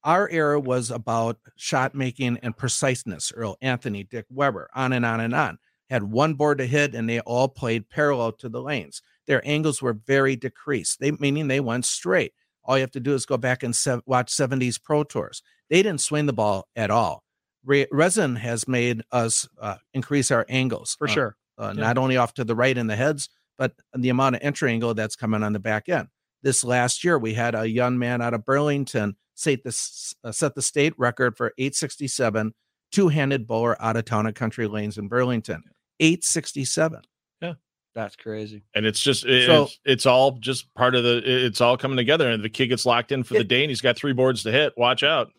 S3: Our era was about shot making and preciseness. Earl Anthony, Dick Weber, on and on and on. Had one board to hit, and they all played parallel to the lanes. Their angles were very decreased. They meaning they went straight. All you have to do is go back and se- watch 70s Pro Tours. They didn't swing the ball at all. Re- resin has made us uh, increase our angles
S1: For
S3: uh,
S1: sure.
S3: uh,
S2: Yeah.
S3: not only off to the right in the heads, but the amount of entry angle that's coming on the back end. This last year, we had a young man out of Burlington set the, uh, set the state record for 867 two handed bowler out of town at Country Lanes in Burlington. 867.
S2: Yeah.
S1: That's crazy.
S2: and it's just it-
S3: So-
S2: it's, it's all just part of the it's all coming together and the kid gets locked in for the day and he's got three boards to hit watch out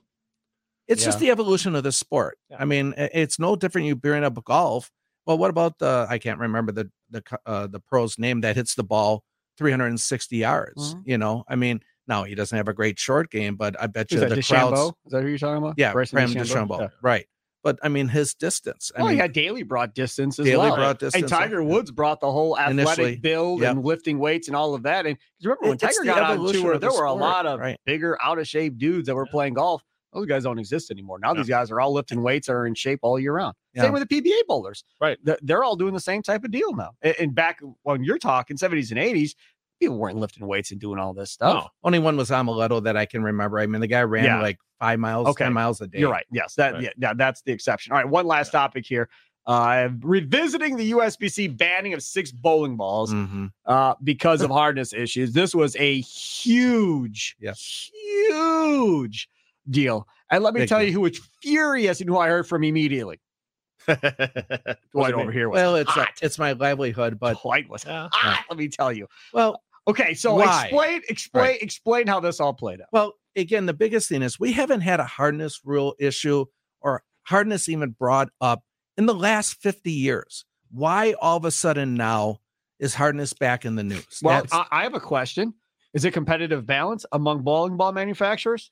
S3: It's just the evolution of the sport. I mean, it's no different. You bring up golf. Well, what about the? I can't remember the the uh, the pro's name that hits the ball 360 yards.
S1: Mhm.
S3: You know, I mean, now he doesn't have a great short game, but I bet you
S1: Is that
S3: the crowds.
S1: Is that who you're talking about?
S3: Yeah,
S1: Bryson DeChambeau?
S3: DeChambeau,
S1: Yeah.
S3: right? But I mean, his distance. I
S1: Well,
S3: mean,
S1: yeah, Daly brought distance as
S3: Daly
S1: well.
S3: brought distance.
S1: and Tiger Woods brought the whole athletic
S3: Initially,
S1: build
S3: yep.
S1: and lifting weights and all of that. And remember when
S3: It- it's
S1: Tiger got on tour,
S3: the
S1: there were a lot of
S3: right.
S1: bigger, out of shape dudes that were playing golf. Those guys don't exist anymore. Now these guys are all lifting weights, are in shape all year round.
S3: Yeah.
S1: Same with the PBA bowlers.
S2: Right.
S1: They're, they're all doing the same type of deal now. And, back when you're talking 70s and 80s, people weren't lifting weights and doing all this stuff.
S2: No.
S3: only one was Amaletto that I can remember. I mean, the guy ran
S1: Yeah.
S3: like five miles,
S1: Okay.
S3: ten miles a day.
S1: You're right. Yes, that
S2: Right.
S1: yeah, yeah, that's the exception. All right, one last topic here. Uh, revisiting the USBC banning of six bowling balls
S3: Mhm.
S1: uh, because of hardness issues. This was a huge,
S3: Yeah.
S1: huge deal. And let me
S3: Big
S1: tell
S3: deal.
S1: you who was furious and who I heard from immediately. Dwight over here was
S3: Well, it's uh,
S1: hot.
S3: it's my livelihood, but
S1: Dwight was
S2: Yeah.
S1: hot. Let me tell you.
S3: well,
S1: Okay, so
S3: Why?
S1: explain, explain, explain how this all played out.
S3: Well, again, the biggest thing is we haven't had a hardness rule issue or hardness even brought up in the last 50 years. Why all of a sudden now is hardness back in the news?
S1: Well, I, I have a question. Is it competitive balance among bowling ball manufacturers?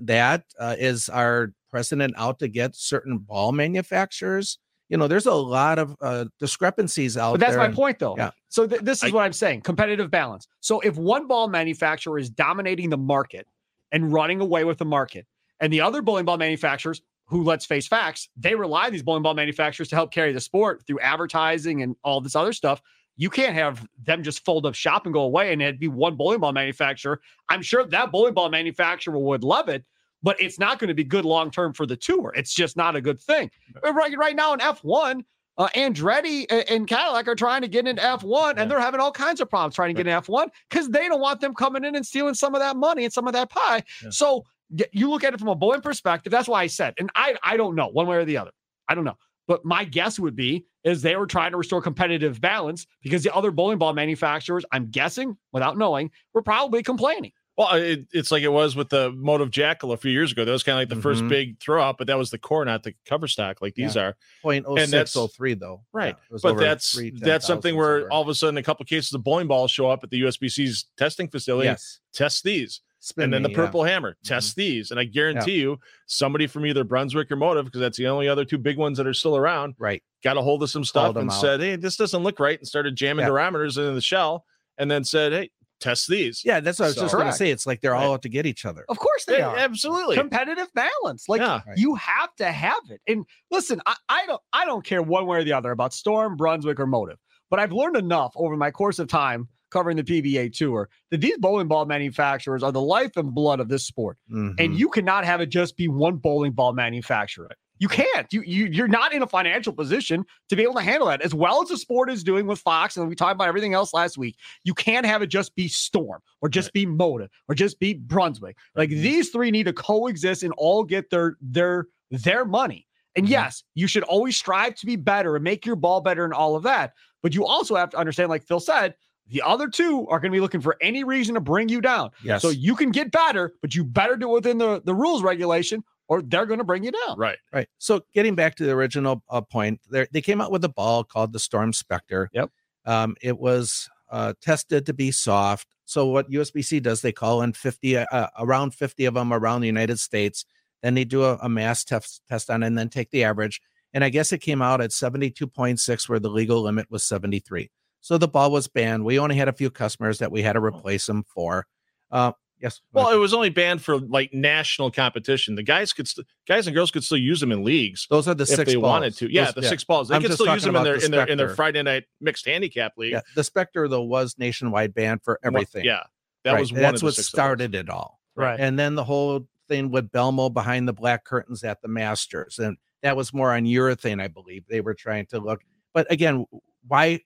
S3: That uh, is our president out to get certain ball manufacturers. You know, there's a lot of uh, discrepancies out
S1: But that's
S3: there.
S1: my
S3: and-
S1: point, though.
S3: yeah.
S1: So th- this is
S2: I-
S1: what I'm saying: competitive balance. So if one ball manufacturer is dominating the market and running away with the market, and the other bowling ball manufacturers, who let's face facts, they rely on these bowling ball manufacturers to help carry the sport through advertising and all this other stuff. You can't have them just fold up shop and go away, and it'd be one bowling ball manufacturer. I'm sure that bowling ball manufacturer would love it, but it's not going to be good long term for the tour. It's just not a good thing. Right, right now in F1, uh, Andretti and Cadillac are trying to get into F1,
S2: Yeah.
S1: and they're having all kinds of problems trying to get into F1 because they don't want them coming in and stealing some of that money and some of that pie.
S2: Yeah.
S1: So you look at it from a bowling perspective. That's why I said, and I I don't know one way or the other. I don't know. But my guess would be is they were trying to restore competitive balance because the other bowling ball manufacturers, I'm guessing without knowing, were probably complaining.
S2: Well, it, it's like it was with the Motive Jackal a few years ago. That was kind of like the first
S3: Mhm.
S2: big throw out, but that was the core, not the cover stock like these are.
S3: Point oh
S2: And that's-
S3: six oh three though.
S2: Right.
S3: Yeah, it was
S2: But that's
S3: three
S2: that's something where
S3: over.
S2: all of a sudden a couple cases of bowling balls show up at the USBC's testing facility.
S3: yes,
S2: Test these.
S3: Spin
S2: and then
S3: me,
S2: the
S3: yeah. Mm-hmm.
S2: purple hammer test these and i guarantee you somebody from either brunswick or motive because that's the only other two big ones that are still around
S3: right.
S2: got a hold of some stuff and
S3: out.
S2: said hey this doesn't look right and started jamming
S3: Yeah.
S2: parameters in the shell and then said hey test these
S3: Yeah, that's what I was
S2: So-
S3: just going to say. It's like they're all out to get each other.
S1: Of course they
S2: Yeah,
S1: are.
S2: absolutely
S1: competitive balance. Like
S2: Yeah.
S1: You have to have it. And listen, I, I don't I don't care one way or the other about Storm, Brunswick, or Motive, but I've learned enough over my course of time covering the PBA tour that these bowling ball manufacturers are the life and blood of this sport.
S3: Mhm.
S1: And you cannot have it just be one bowling ball manufacturer. You can't. You, you you're not in a financial position to be able to handle that as well as the sport is doing with Fox. And we talked about everything else last week. You can't have it just be Storm or just be Motive or just be Brunswick. Like these three need to coexist and all get their their their money. And
S3: Mhm.
S1: yes, you should always strive to be better and make your ball better and all of that. But you also have to understand, like Phil said, the other two are going to be looking for any reason to bring you down.
S3: yes.
S1: So you can get better, but you better do it within the, the rules regulation or they're going to bring you down.
S2: right
S3: Right. So getting back to the original uh, point, there they came out with a ball called the Storm Spectre.
S1: Yep.
S3: Um, it was uh, tested to be soft. So what USBC does, they call in 50, uh, around 50 of them around the United States. Then they do a, a mass test test on it and then take the average. And I guess it came out at 72.6, where the legal limit was 73. So the ball was banned. We only had a few customers that we had to replace them for. Uh, yes.
S2: well it was only banned for like national competition the guys could st- guys and girls could still use them in leagues
S3: those are the
S2: if
S3: six
S2: they
S3: balls.
S2: wanted to yeah
S3: Those-
S2: the six balls they
S3: I'm
S2: could still use them in their
S3: the
S2: in their in their friday night mixed handicap league
S3: Yeah, the Spectre though was nationwide banned for everything.
S2: yeah that
S3: Right,
S2: was one
S3: that's
S2: of the
S3: what
S2: six of those.
S3: started it all.
S1: Right.
S3: And then the whole thing with Belmo behind the black curtains at the Masters, and that was more on urethane, I believe. They were trying to look, but again, why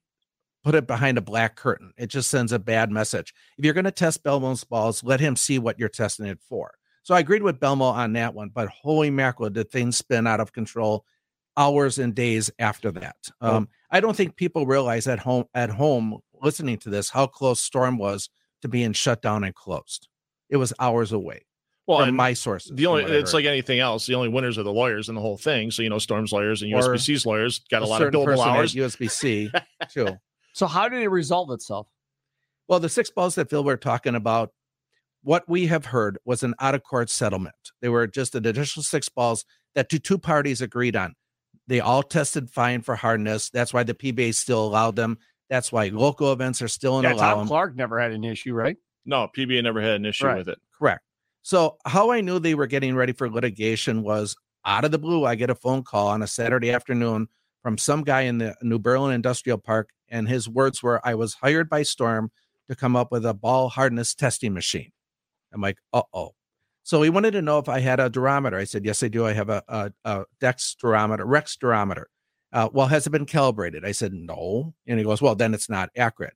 S3: put it behind a black curtain? It just sends a bad message. If you're going to test Belmo's balls, let him see what you're testing it for. So I agreed with Belmo on that one, but holy mackerel, did things spin out of control hours and days after that.
S1: Oh.
S3: Um, I don't think people realize at home at home listening to this how close Storm was to being shut down and closed. It was hours away
S2: Well,
S3: from
S2: and
S3: my sources.
S2: the only it's like anything else. The only winners are the lawyers in the whole thing. So you know, Storm's lawyers and
S3: Or
S2: USBC's lawyers got a, lot of billable hours.
S3: USBC too.
S1: So how did it resolve itself?
S3: Well, the six balls that Phil were talking about, what we have heard was an out of court settlement. They were just an additional six balls that the two parties agreed on. They all tested fine for hardness. That's why the PBA still allowed them. That's why local events are still in
S1: Yeah,
S3: allow
S1: Tom
S3: them.
S1: Clark never had an issue, right?
S2: No, PBA never had an issue
S1: Right.
S2: with it.
S3: Correct. So how I knew they were getting ready for litigation was out of the blue. I get a phone call on a Saturday afternoon from some guy in the New Berlin Industrial Park, and his words were, "I was hired by Storm to come up with a ball hardness testing machine." I'm like, "Uh oh." So he wanted to know if I had a durometer. I said, "Yes, I do. I have a, a, a dextrometer, Rex durometer." Uh, well, has it been calibrated? I said, "No," and he goes, "Well, then it's not accurate."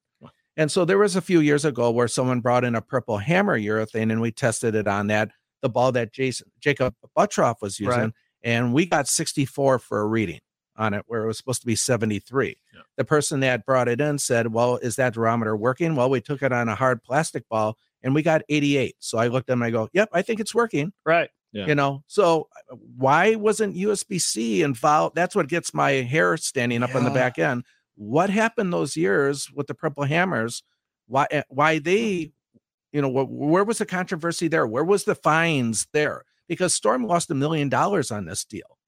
S3: And so there was a few years ago where someone brought in a purple hammer urethane and we tested it on that, the ball that Jason Jakob Butturff was using,
S1: Right.
S3: and we got 64 for a reading on it where it was supposed to be 73.
S2: Yeah.
S3: The person that brought it in said, Well, is that durometer working? Well, we took it on a hard plastic ball and we got 88. So I looked at him and I go, Yep, I think it's working.
S1: Right.
S2: Yeah.
S3: You know, so uh, why wasn't USBC involved? That's what gets my hair standing up on the back end. What happened those years with the purple hammers? Why eh, why they, you know, wh- where was the controversy there? Where was the fines there? Because Storm lost a million dollars on this deal,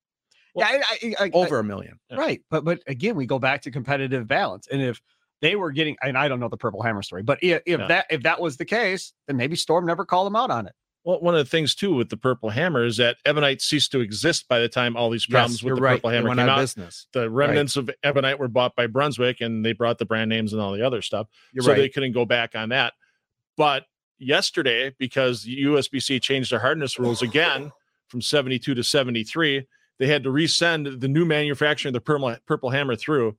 S1: yeah, I, I, I,
S3: over a million.
S1: Right. But but again, we go back to competitive balance, and if they were getting, and I don't know the Purple Hammer story, but if, if that if that was the case, then maybe Storm never called them out on it.
S2: Well, one of the things too with the Purple Hammer is that Ebonite ceased to exist by the time all these problems
S3: Yes,
S2: with the
S3: right.
S2: Purple Hammer came
S3: out business.
S2: The remnants of Ebonite were bought by Brunswick, and they brought the brand names and all the other stuff.
S3: You're
S2: so
S3: right.
S2: they couldn't go back on that. But yesterday, because USBC changed their hardness rules again from 72 to 73, they had to resend the new manufacturing of the purple, purple hammer through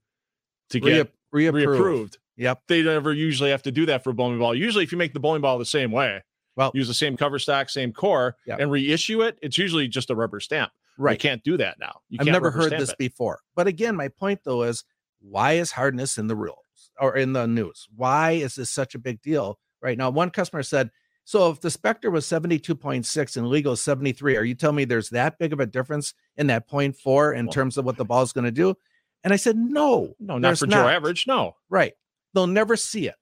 S2: to get
S3: Re- reapproved.
S2: reapproved.
S3: Yep.
S2: They never usually have to do that for a bowling ball. Usually, if you make the bowling ball the same way,
S3: Well-
S2: use the same cover stock, same core,
S3: Yep.
S2: and reissue it, it's usually just a rubber stamp. You
S3: Right.
S2: can't do that now. You
S3: I've
S2: can't
S3: never heard this
S2: it.
S3: before. But again, my point though is why is hardness in the rules or in the news? Why is this such a big deal right now? One customer said, so if the Spectre was 72.6 and legal is 73, are you telling me there's that big of a difference in that 0.4 in
S2: Well-
S3: terms of what the ball is going to do? And I said, no,
S2: No, not for Joe Average. No.
S3: Right. They'll never see it.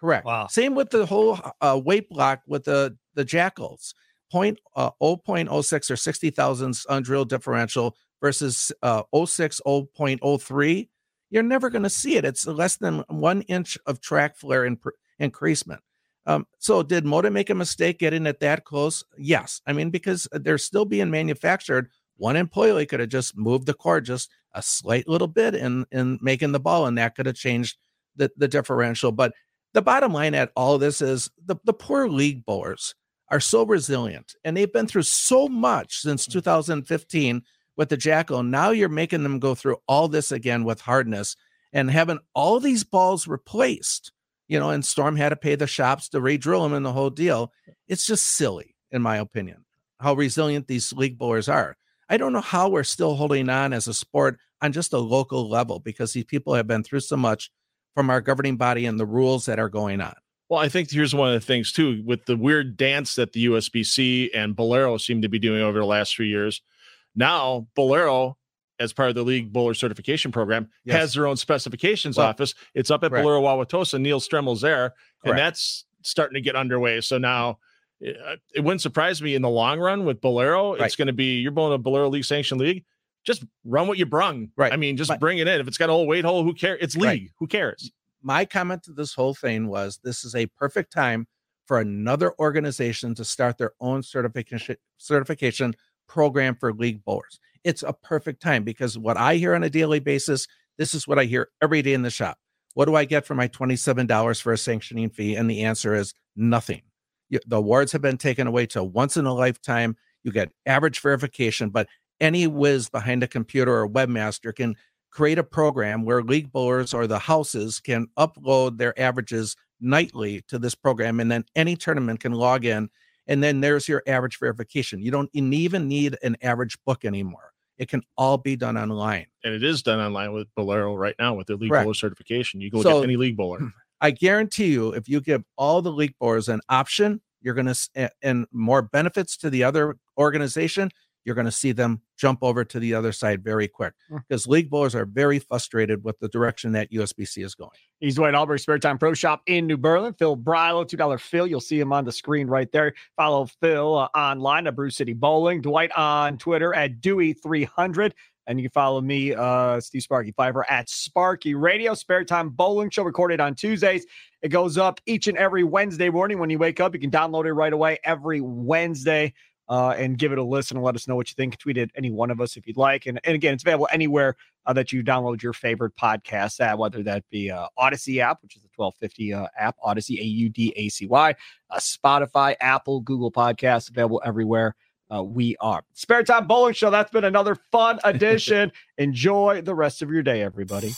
S3: Correct.
S1: Wow.
S3: Same with the whole uh, weight block with the the jackals. Point uh, 0.06 or 60 thousandths undrilled differential versus uh, 06 0.03. You're never going to see it. It's less than one inch of track flare in, increasement. Um, so did Moda make a mistake getting it that close? Yes. I mean, because they're still being manufactured. One employee could have just moved the core just a slight little bit in in making the ball, and that could have changed the, the differential. But the bottom line at all this is the, the poor league bowlers are so resilient and they've been through so much since 2015 with the jackal. Now you're making them go through all this again with hardness and having all these balls replaced, you know, and Storm had to pay the shops to re-drill them and the whole deal. It's just silly, in my opinion, how resilient these league bowlers are. I don't know how we're still holding on as a sport on just a local level because these people have been through so much from our governing body and the rules that are going on.
S2: Well, I think here's one of the things too with the weird dance that the USBC and Bowlero seem to be doing over the last few years. Now, Bowlero, as part of the league bowler certification program,
S3: Yes.
S2: has their own specifications
S3: Well,
S2: office. It's up at. Bowlero Wauwatosa. Neil Stremmel's there,
S3: Correct.
S2: and that's starting to get underway. So now. uh, It wouldn't surprise me in the long run with Bowlero.
S3: Right.
S2: It's going to be you're bowling a Bowlero League sanctioned league. Just run what you brung.
S3: Right.
S2: I mean, just
S3: But-
S2: bring it in. If it's got a whole weight hole, who cares? It's league.
S3: Right.
S2: Who cares?
S3: my comment to this whole thing was this is a perfect time for another organization to start their own certification certification program for league bowlers. It's a perfect time because what I hear on a daily basis, this is what I hear every day in the shop. What do I get for my $27 for a sanctioning fee? And the answer is nothing. The awards have been taken away to once in a lifetime. You get average verification, but any whiz behind a computer or webmaster can create a program where league bowlers or the houses can upload their averages nightly to this program and then any tournament can log in and then there's your average verification you don't even need an average book anymore It can all be done online.
S2: And it is done online with Bowlero right now with their league
S3: Correct.
S2: bowler certification. You go
S3: So-
S2: get any league bowler. Hmm.
S3: I guarantee you, if you give all the league bowlers an option, you're going to and more benefits to the other organization. You're going to see them jump over to the other side very quick because league bowlers are very frustrated with the direction that USBC is going.
S1: He's Dwight Albury, Spare Time Pro Shop in New Berlin. Phil Brilo, $2 Phil. You'll see him on the screen right there. Follow Phil uh, online at Brew City Bowling. Dwight on Twitter at Dewey300. And you can follow me, uh, Steve Sparky Pfeiffer, at Sparky Radio. Spare Time Bowling Show recorded on Tuesdays. It goes up each and every Wednesday morning when you wake up. You can download it right away every Wednesday uh, and give it a listen and let us know what you think. Tweet at any one of us if you'd like. And, and again, it's available anywhere uh, that you download your favorite podcast at, whether that be uh, Audacy app, which is the 1250 uh, app, Audacy, A U D A C Y, uh, Spotify, Apple, Google Podcasts, available everywhere. Uh, we are Spare Time Bowling Show. That's been another fun edition. Enjoy the rest of your day, everybody.